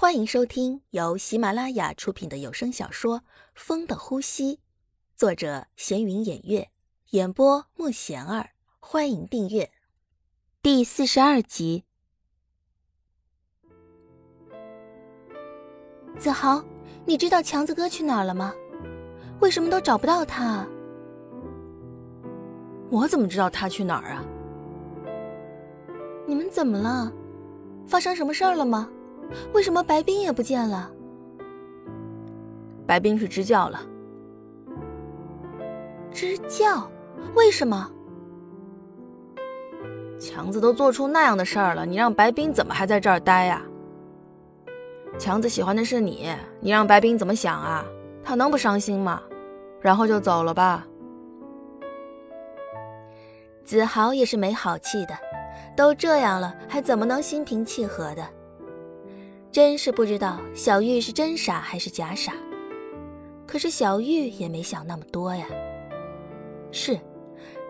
欢迎收听由喜马拉雅出品的有声小说《风的呼吸》，作者闲云掩月，演播莫贤儿。欢迎订阅第四十二集。子豪，你知道强子哥去哪儿了吗？为什么都找不到他？我怎么知道他去哪儿啊？你们怎么了？发生什么事儿了吗？为什么白冰也不见了？白冰去支教了。支教？为什么？强子都做出那样的事儿了，你让白冰怎么还在这儿待呀？强子喜欢的是你，你让白冰怎么想啊？他能不伤心吗？然后就走了吧。子豪也是没好气的，都这样了，还怎么能心平气和的？真是不知道小玉是真傻还是假傻。可是小玉也没想那么多呀。是，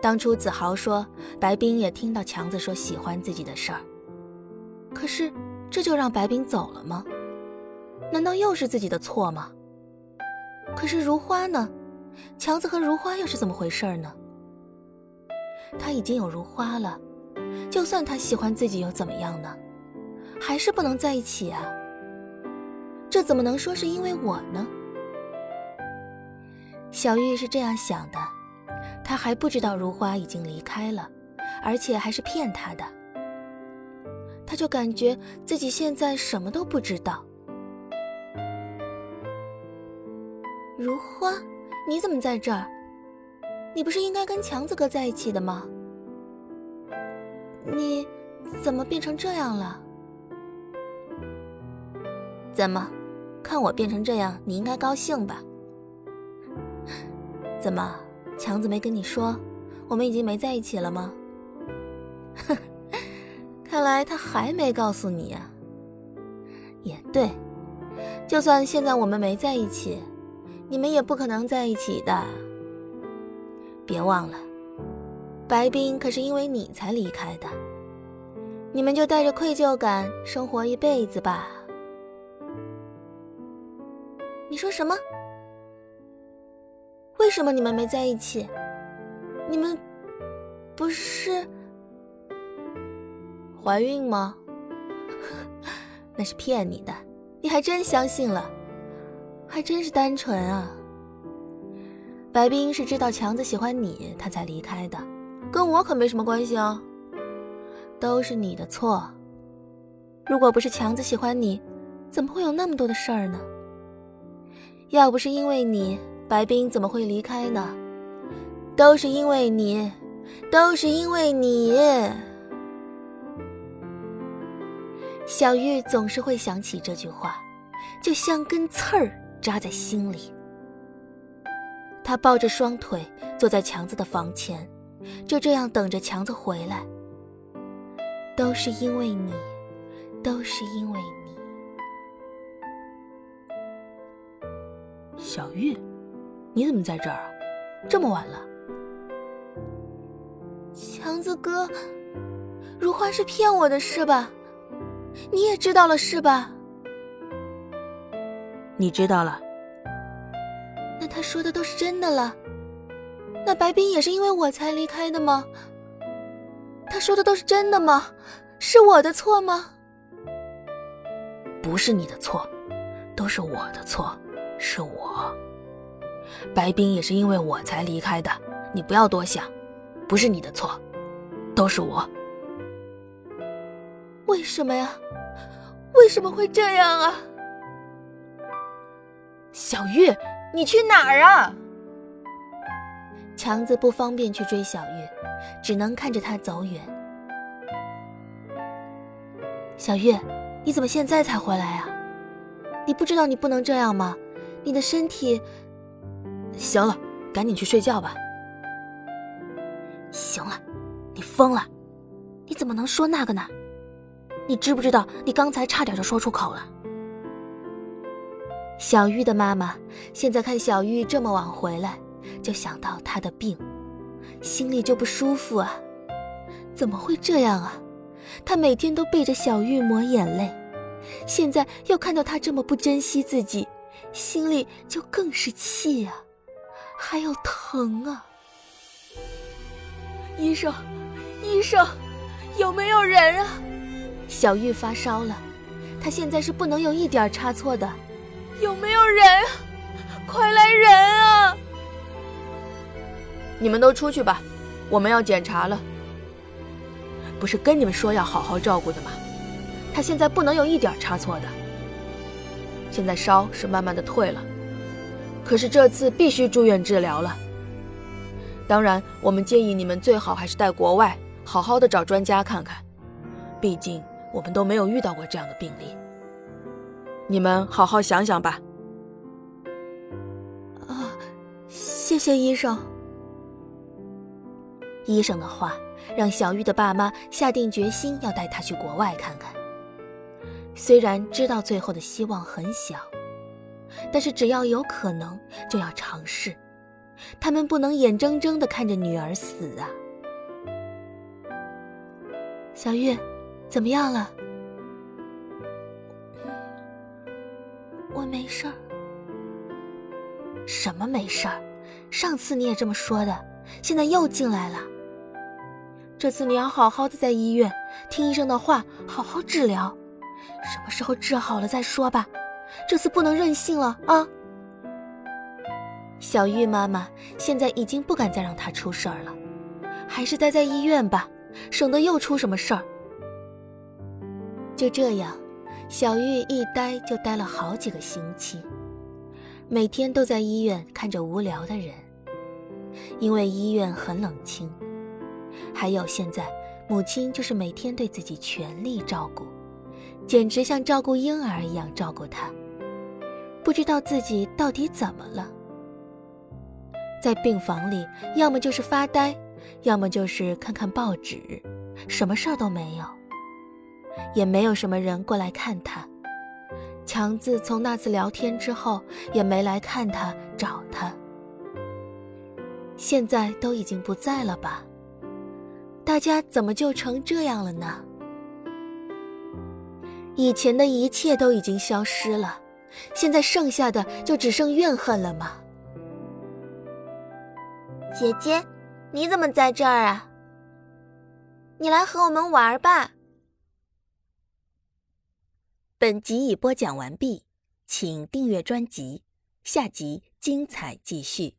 当初子豪说白冰也听到强子说喜欢自己的事儿，可是这就让白冰走了吗？难道又是自己的错吗？可是如花呢？强子和如花又是怎么回事呢？他已经有如花了，就算他喜欢自己又怎么样呢？还是不能在一起啊？这怎么能说是因为我呢？小玉是这样想的，她还不知道如花已经离开了，而且还是骗她的。她就感觉自己现在什么都不知道。如花，你怎么在这儿？你不是应该跟强子哥在一起的吗？你怎么变成这样了？怎么，看我变成这样，你应该高兴吧？怎么，强子没跟你说，我们已经没在一起了吗？哼，看来他还没告诉你呀。也对，就算现在我们没在一起，你们也不可能在一起的。别忘了，白冰可是因为你才离开的。你们就带着愧疚感生活一辈子吧。你说什么？为什么你们没在一起？你们不是怀孕吗？那是骗你的，你还真相信了，还真是单纯啊。白冰是知道强子喜欢你，他才离开的，跟我可没什么关系哦。都是你的错。如果不是强子喜欢你，怎么会有那么多的事儿呢？要不是因为你，白冰怎么会离开呢？都是因为你，都是因为你。小玉总是会想起这句话，就像根刺儿扎在心里。他抱着双腿坐在强子的房前，就这样等着强子回来。都是因为你，都是因为你。小玉，你怎么在这儿啊？这么晚了。强子哥，如花是骗我的是吧？你也知道了是吧？你知道了。那他说的都是真的了，那白冰也是因为我才离开的吗？他说的都是真的吗？是我的错吗？不是你的错，都是我的错，是我。白冰也是因为我才离开的，你不要多想，不是你的错，都是我。为什么呀？为什么会这样啊？小玉。你去哪儿啊？强子不方便去追小玉，只能看着他走远。小玉，你怎么现在才回来啊？你不知道你不能这样吗？你的身体……行了，赶紧去睡觉吧。行了，你疯了？你怎么能说那个呢？你知不知道你刚才差点就说出口了？小玉的妈妈现在看小玉这么晚回来，就想到她的病，心里就不舒服啊！怎么会这样啊？她每天都背着小玉抹眼泪，现在又看到她这么不珍惜自己，心里就更是气啊，还有疼啊！医生，医生，有没有人啊？小玉发烧了，她现在是不能有一点差错的。有没有人？快来人啊！你们都出去吧，我们要检查了。不是跟你们说要好好照顾的吗？他现在不能有一点差错的。现在烧是慢慢的退了，可是这次必须住院治疗了。当然，我们建议你们最好还是带国外好好的找专家看看，毕竟我们都没有遇到过这样的病例。你们好好想想吧。啊，谢谢医生。医生的话让小玉的爸妈下定决心要带她去国外看看。虽然知道最后的希望很小，但是只要有可能就要尝试。他们不能眼睁睁的看着女儿死啊！小玉，怎么样了？我没事儿。什么没事儿？上次你也这么说的，现在又进来了。这次你要好好的在医院听医生的话，好好治疗。什么时候治好了再说吧，这次不能任性了啊！小玉妈妈现在已经不敢再让她出事儿了，还是待在医院吧，省得又出什么事儿。就这样，小玉一待就待了好几个星期，每天都在医院看着无聊的人，因为医院很冷清。还有现在，母亲就是每天对自己全力照顾，简直像照顾婴儿一样照顾他，不知道自己到底怎么了。在病房里，要么就是发呆，要么就是看看报纸，什么事儿都没有，也没有什么人过来看他。强子从那次聊天之后也没来看他找他，现在都已经不在了吧？大家怎么就成这样了呢？以前的一切都已经消失了，现在剩下的就只剩怨恨了吗？姐姐，你怎么在这儿啊？你来和我们玩吧。本集已播讲完毕，请订阅专辑，下集精彩继续。